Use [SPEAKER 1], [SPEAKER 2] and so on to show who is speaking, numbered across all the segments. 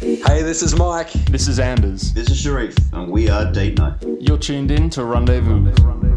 [SPEAKER 1] Hey, this is Mike.
[SPEAKER 2] This is Anders.
[SPEAKER 3] This is Sharif, and we are Date Night.
[SPEAKER 2] You're tuned in to Rendezvous.
[SPEAKER 4] Love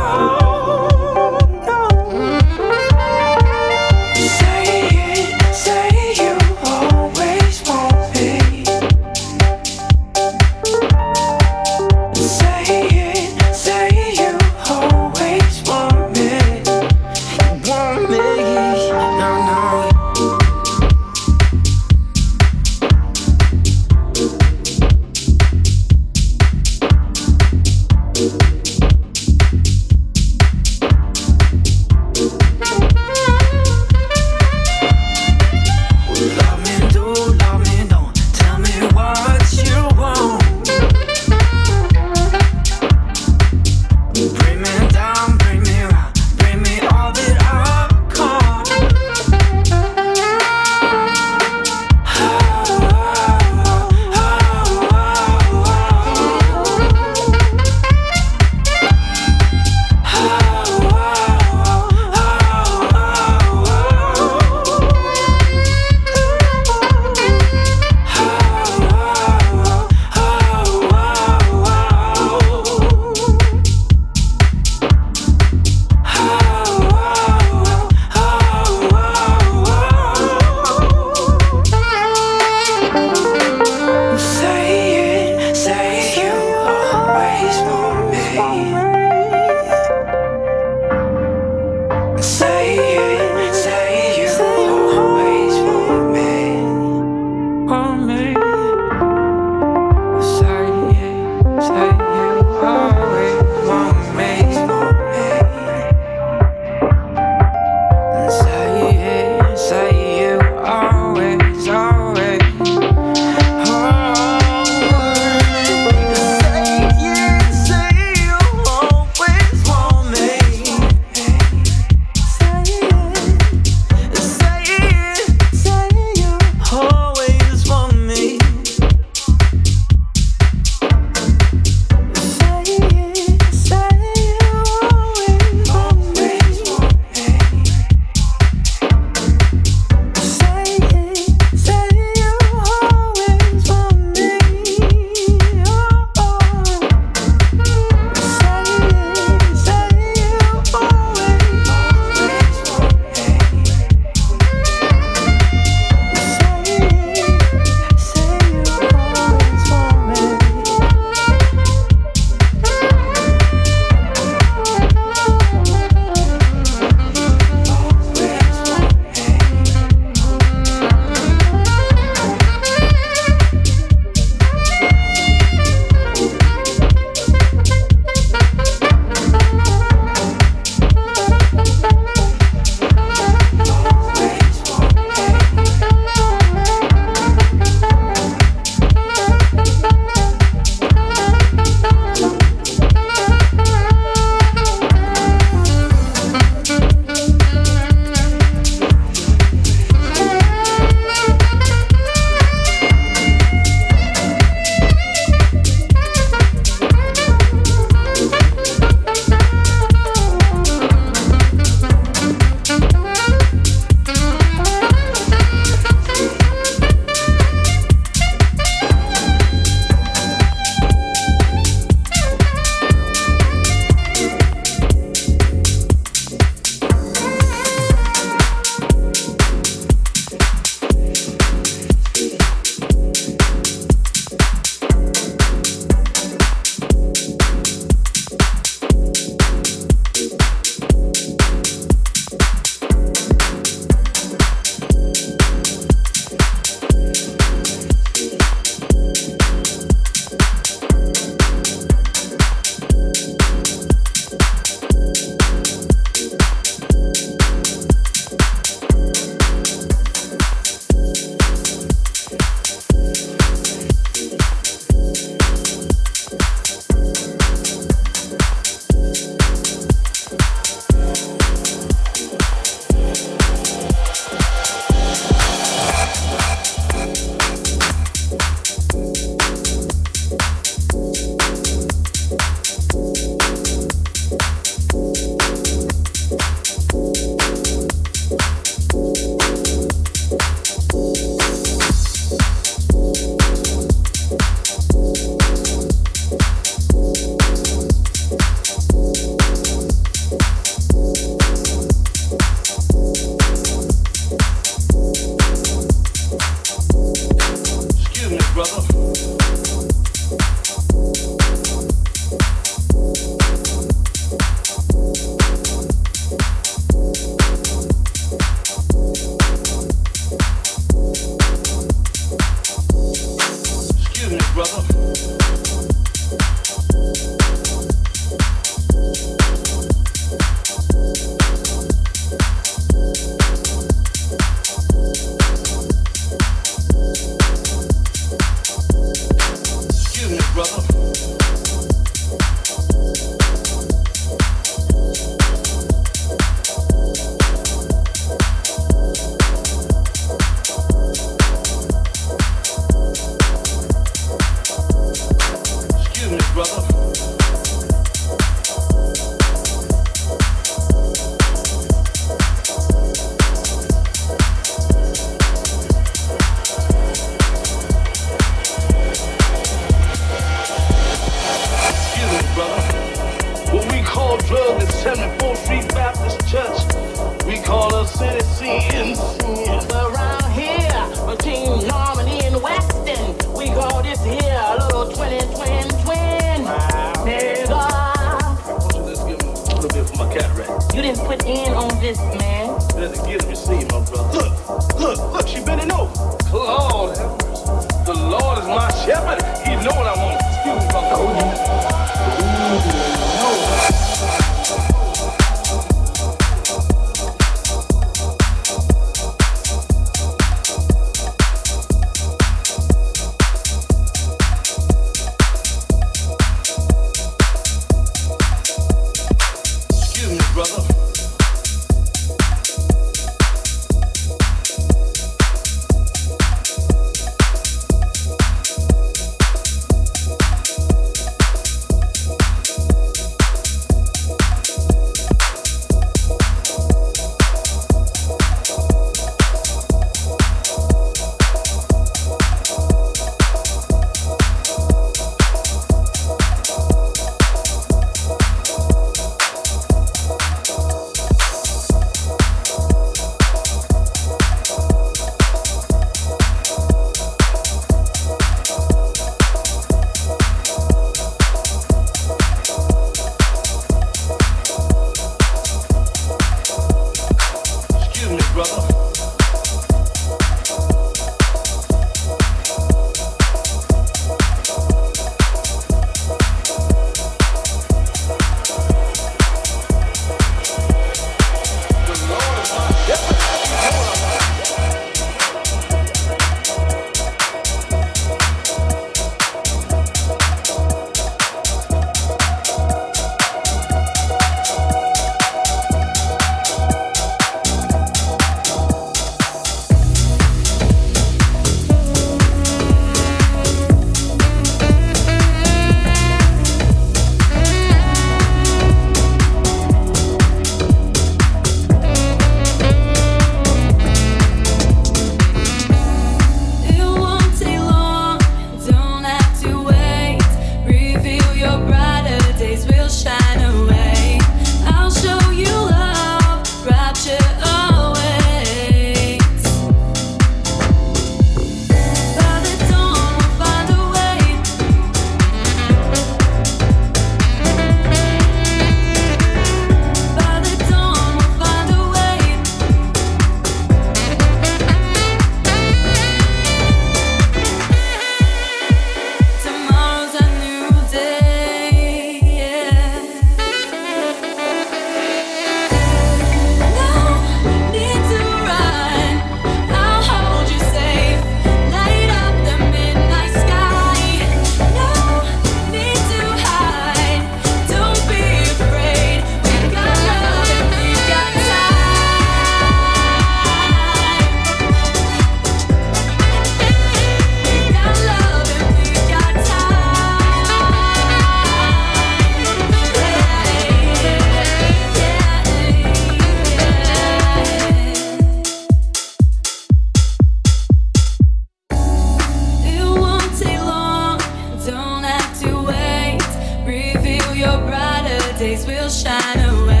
[SPEAKER 4] days
[SPEAKER 5] will shine away.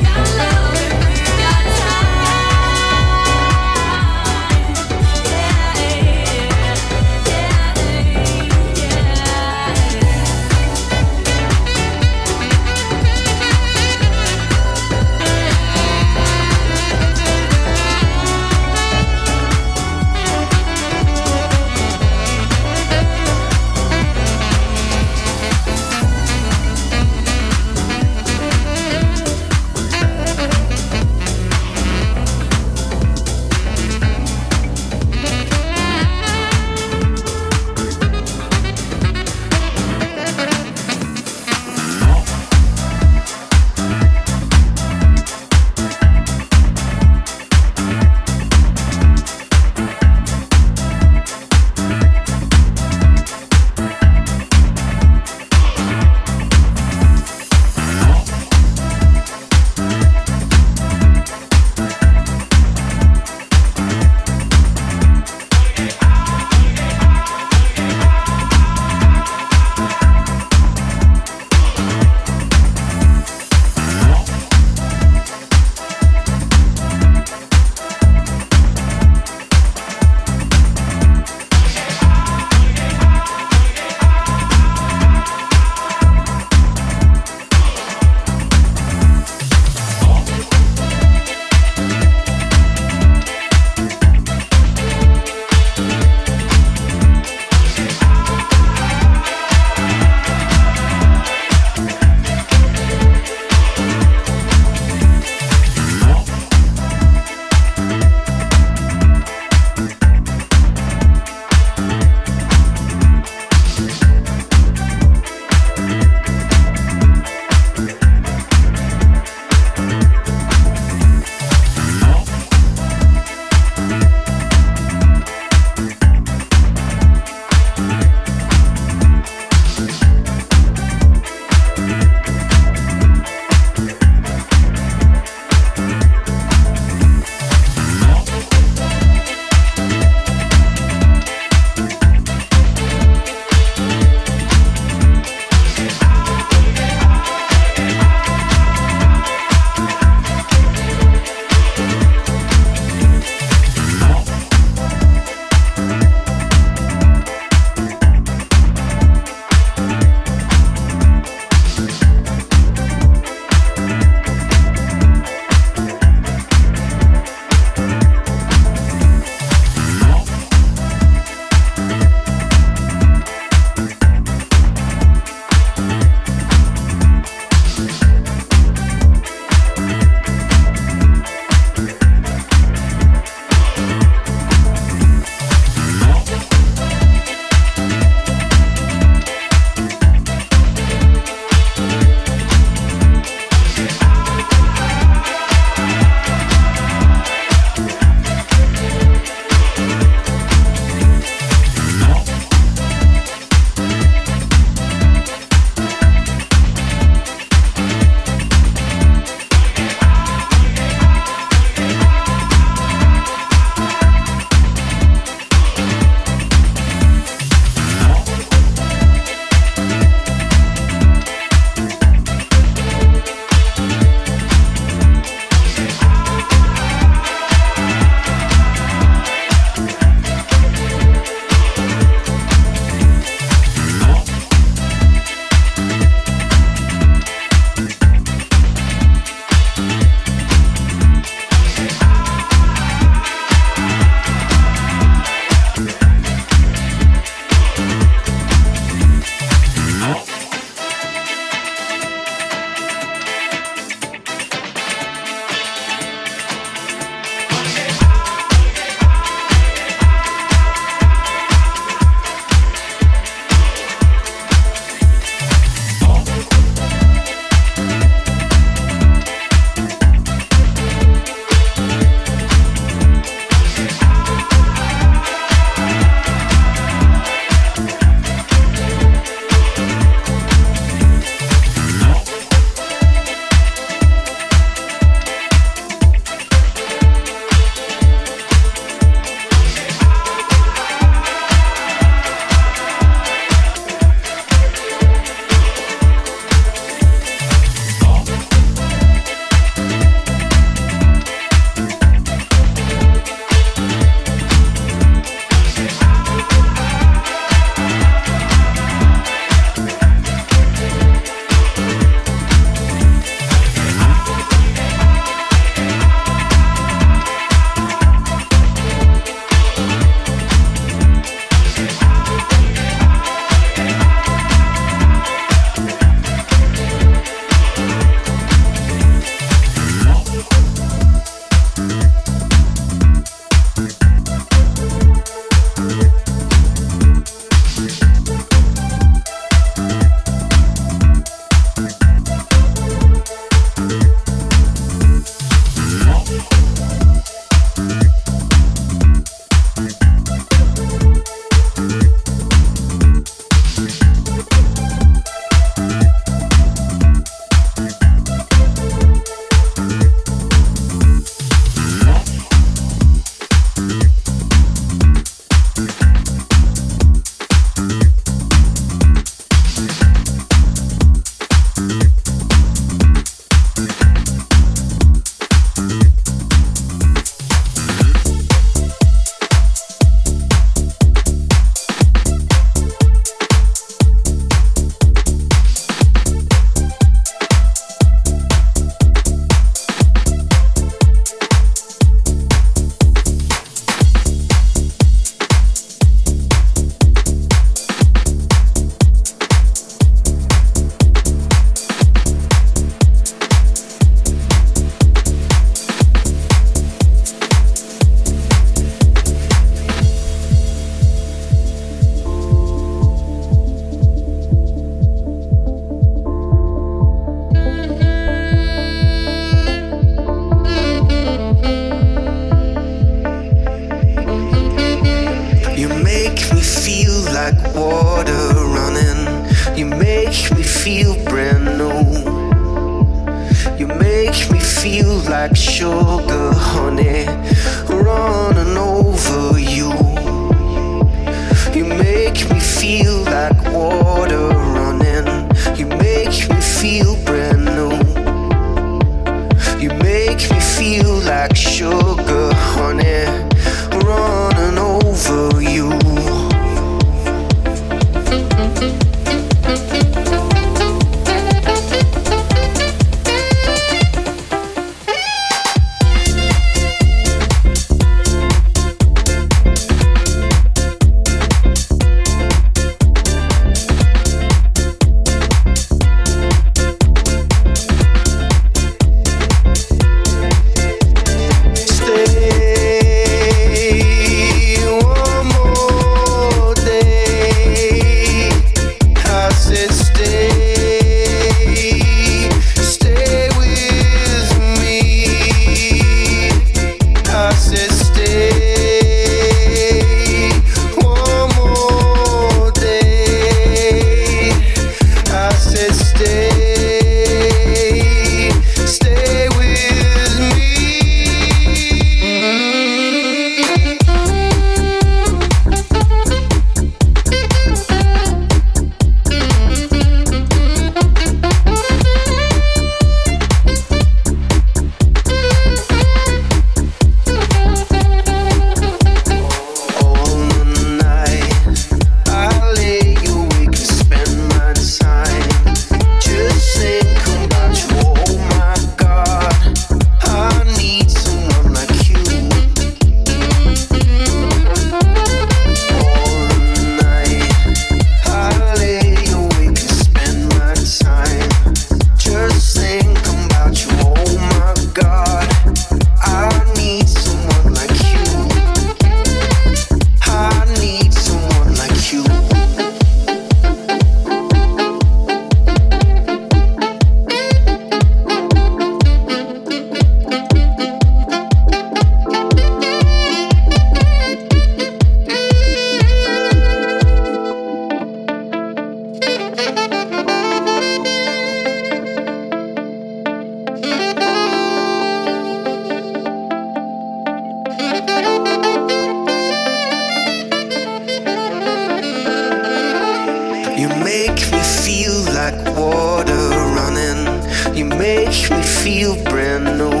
[SPEAKER 5] feel brand new.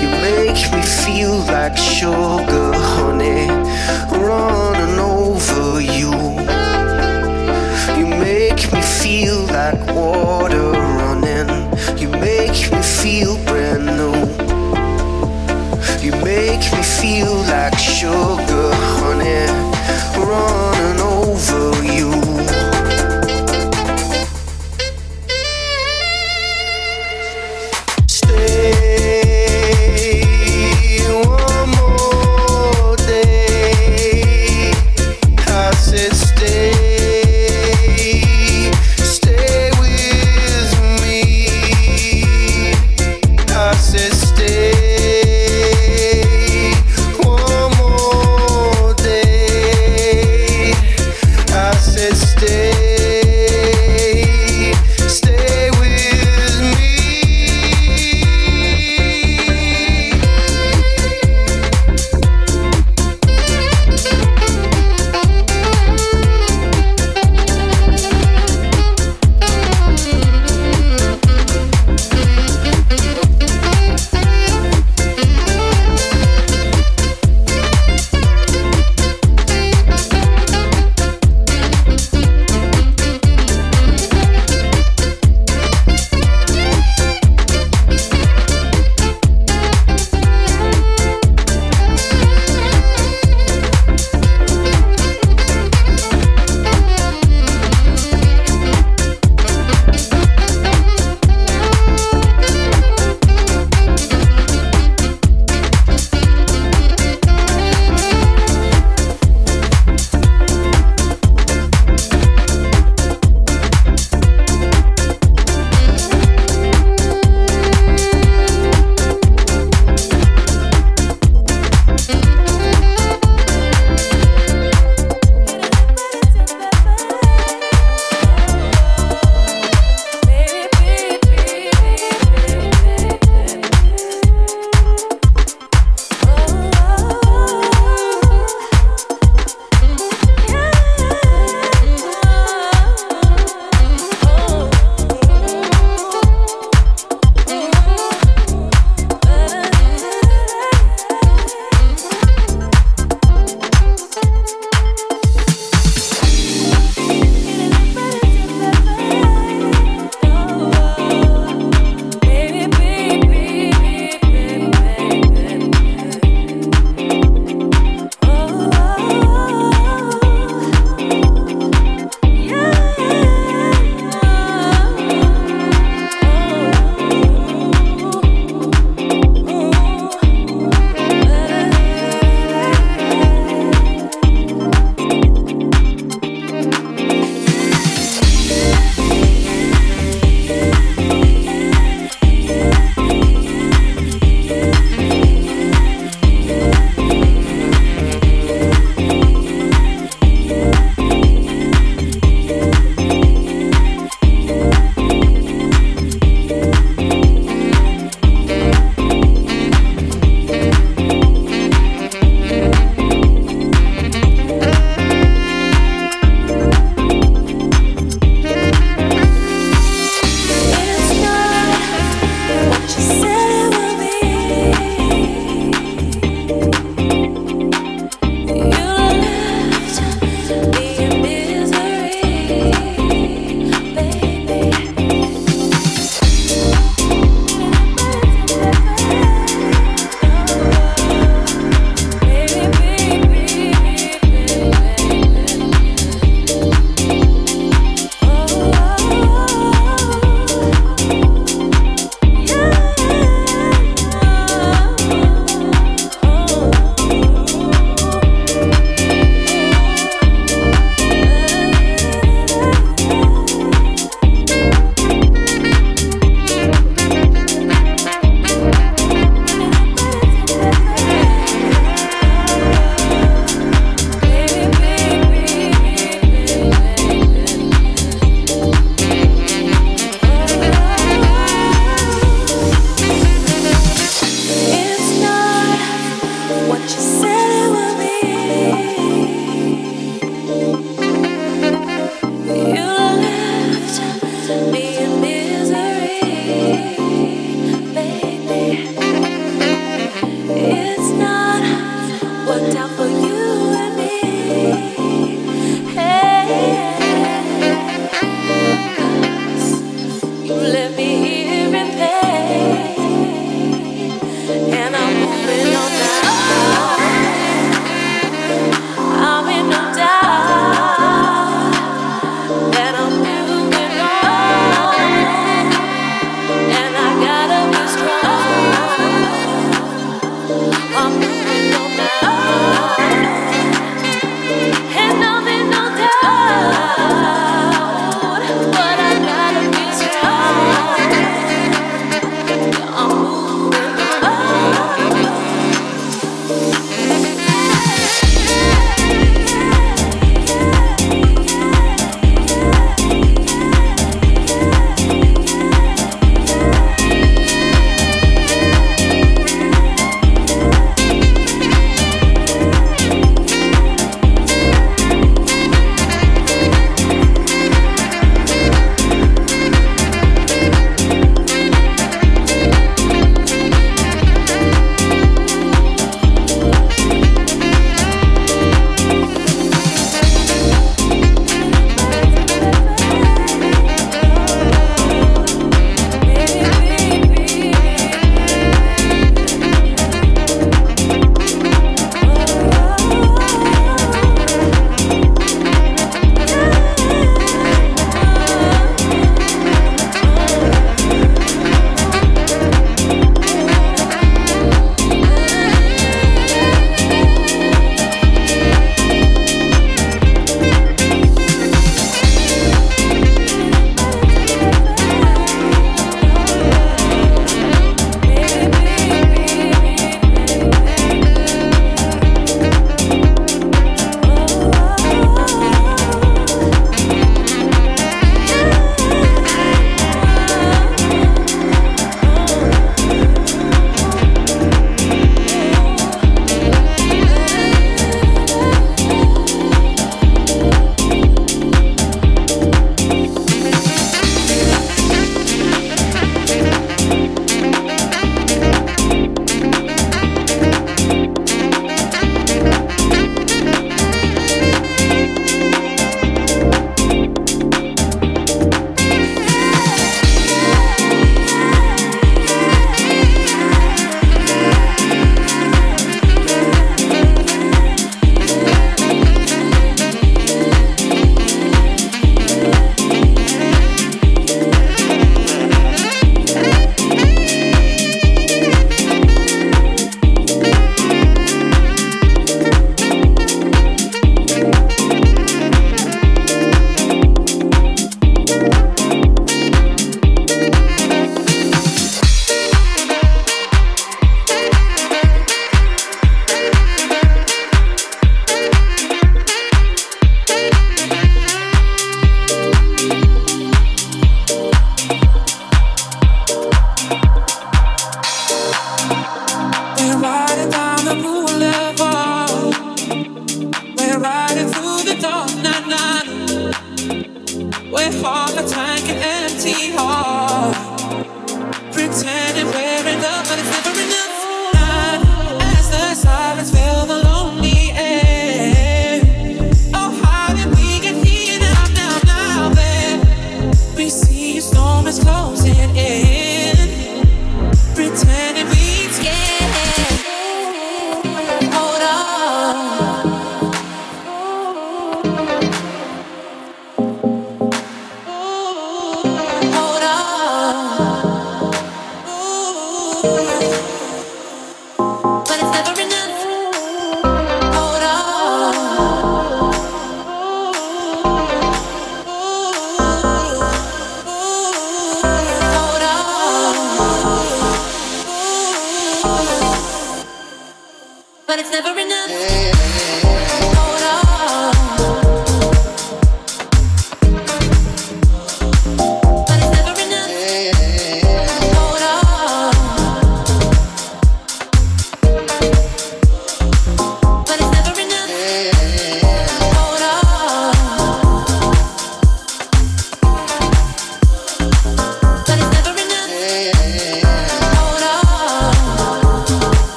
[SPEAKER 5] You make me feel like sugar, honey, running over you. You make me feel like water running. You make me feel brand new. You make me feel like sugar.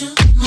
[SPEAKER 5] You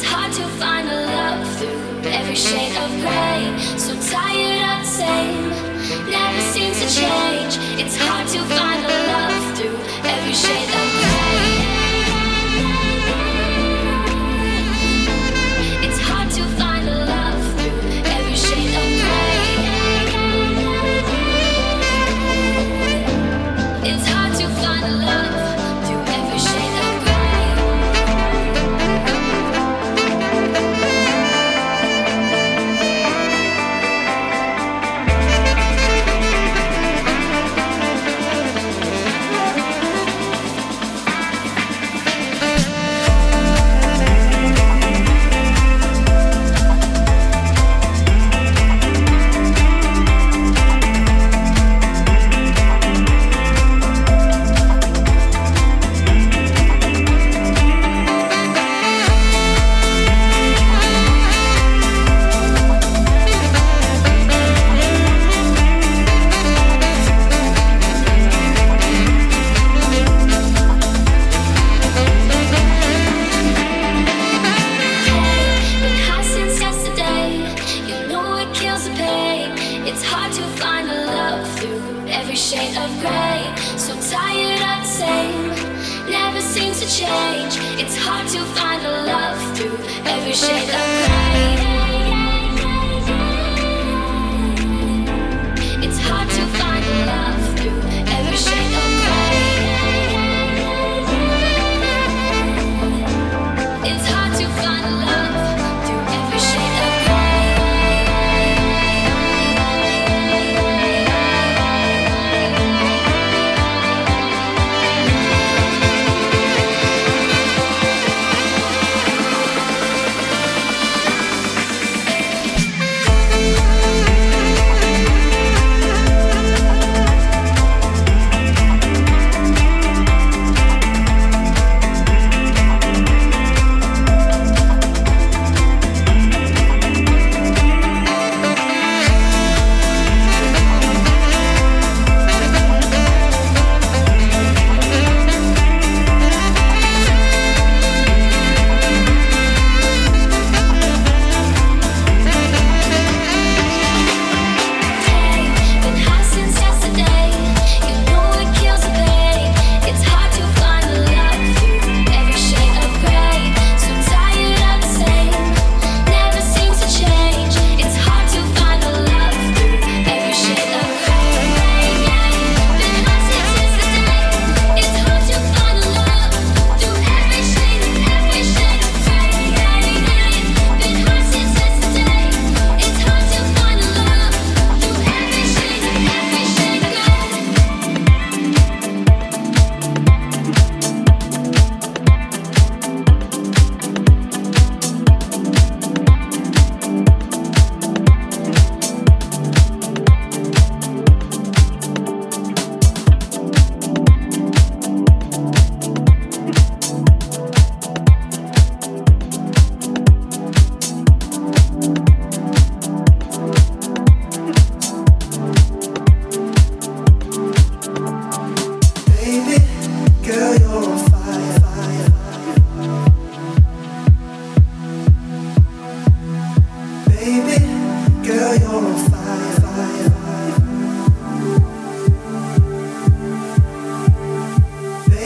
[SPEAKER 5] It's hard to find a love through every shade of
[SPEAKER 6] gray. So tired of the same, never seems to change. It's hard to find a love through every shade of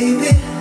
[SPEAKER 6] baby.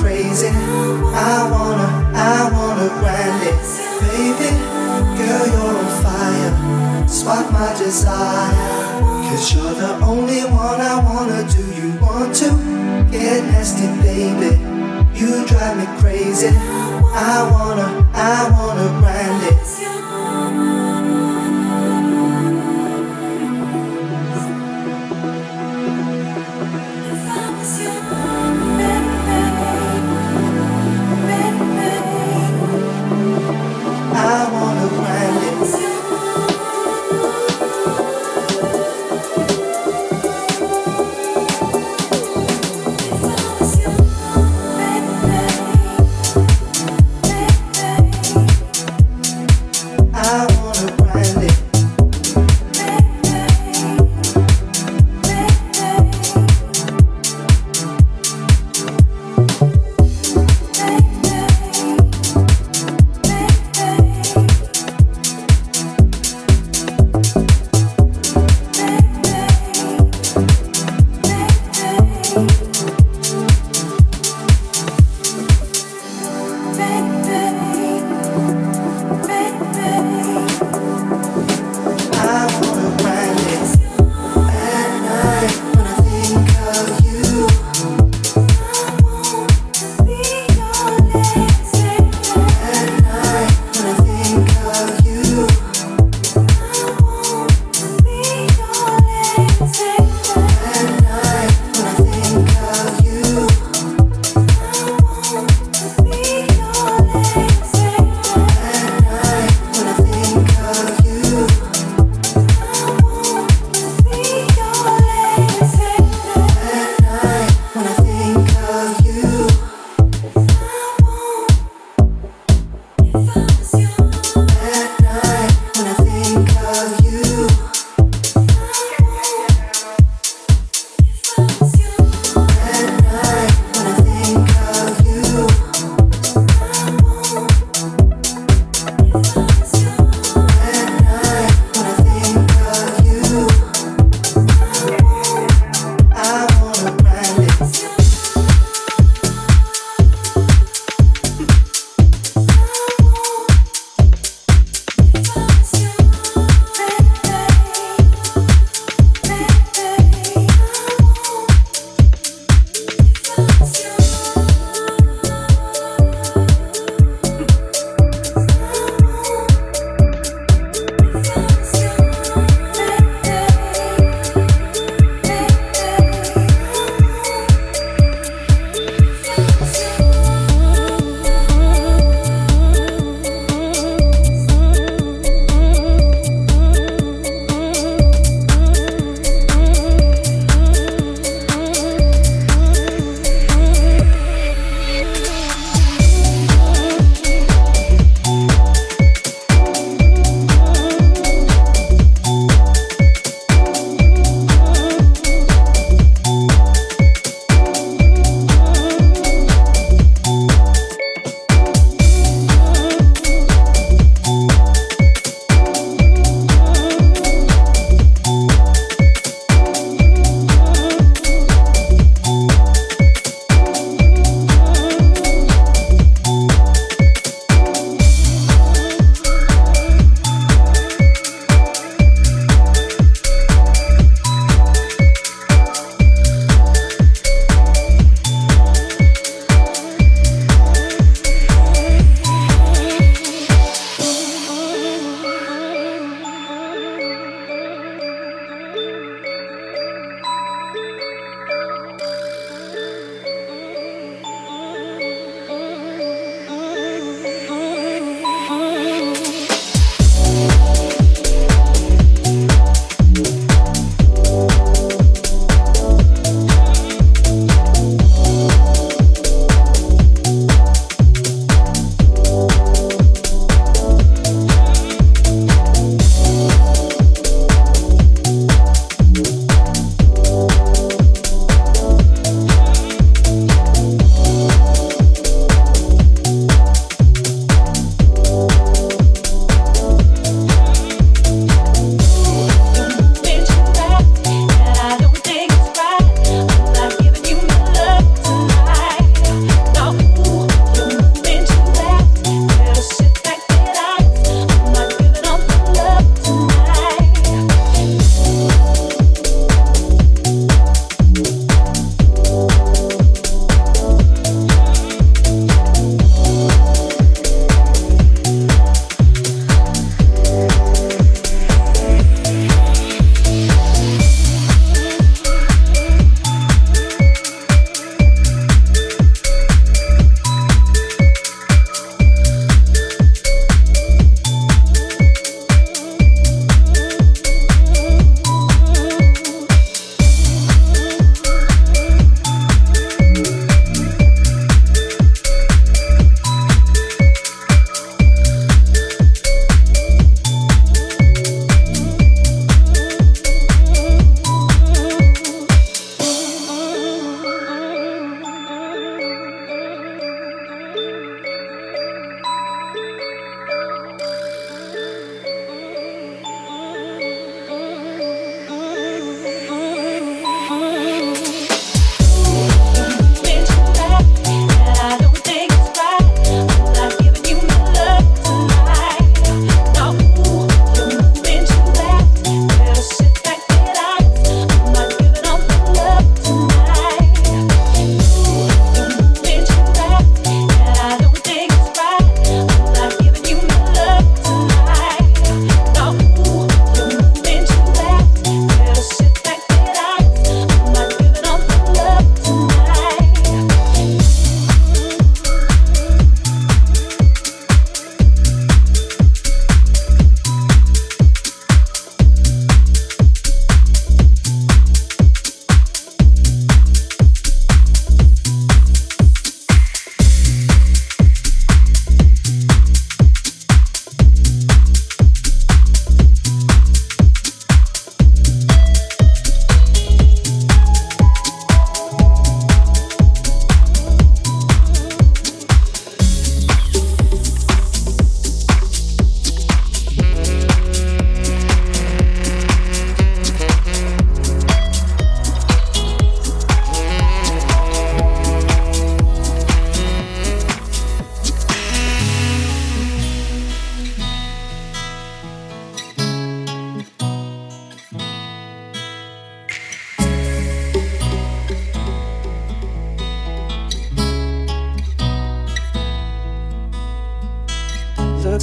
[SPEAKER 6] Crazy. I wanna, I wanna grind it. Baby, girl, you're on fire. Spark my desire. Cause you're the only one I wanna do. You want to get nasty, baby. You drive me crazy. I wanna, I wanna grind it.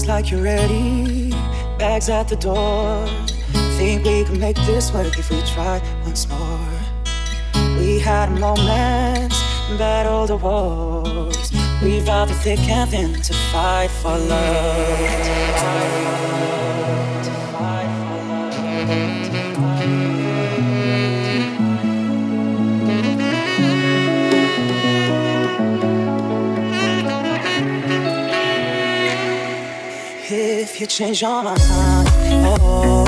[SPEAKER 7] Like you're ready. Bags at the door. Think we can make this work if we try once more. We had moments, battled the wars. We vowed the thick and thin to fight for love. To fight for love. If you change your mind, oh.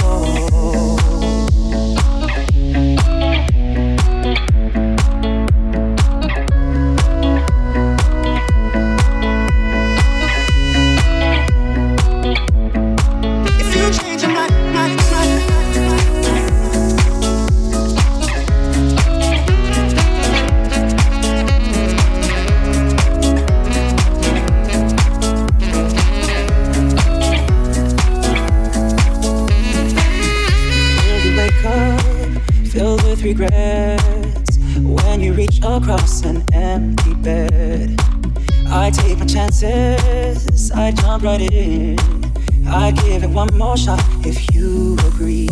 [SPEAKER 7] Regrets when you reach across an empty bed. I take my chances, I jump right in. I give it one more shot if you agree.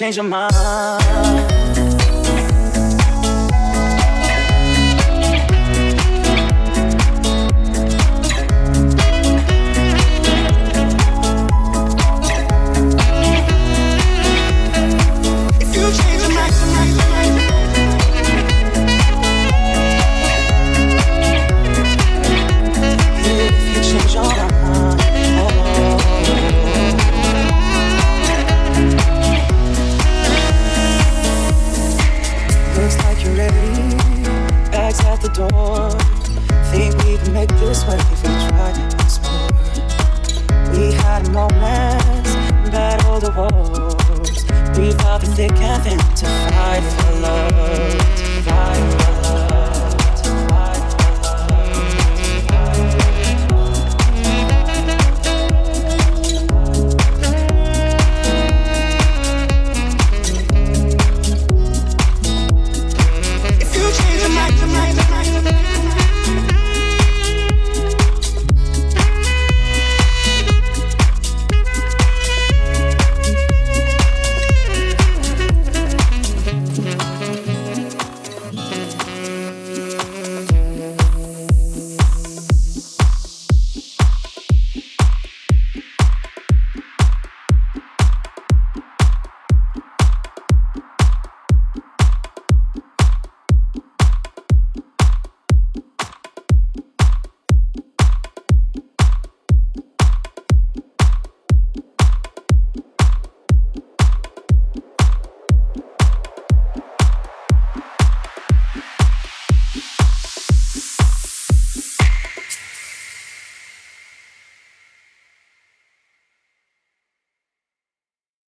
[SPEAKER 7] Change your mind. Door. Think we can make this work if we try once more. We had moments, battle the wars. We fought the thick and thin to fight for love.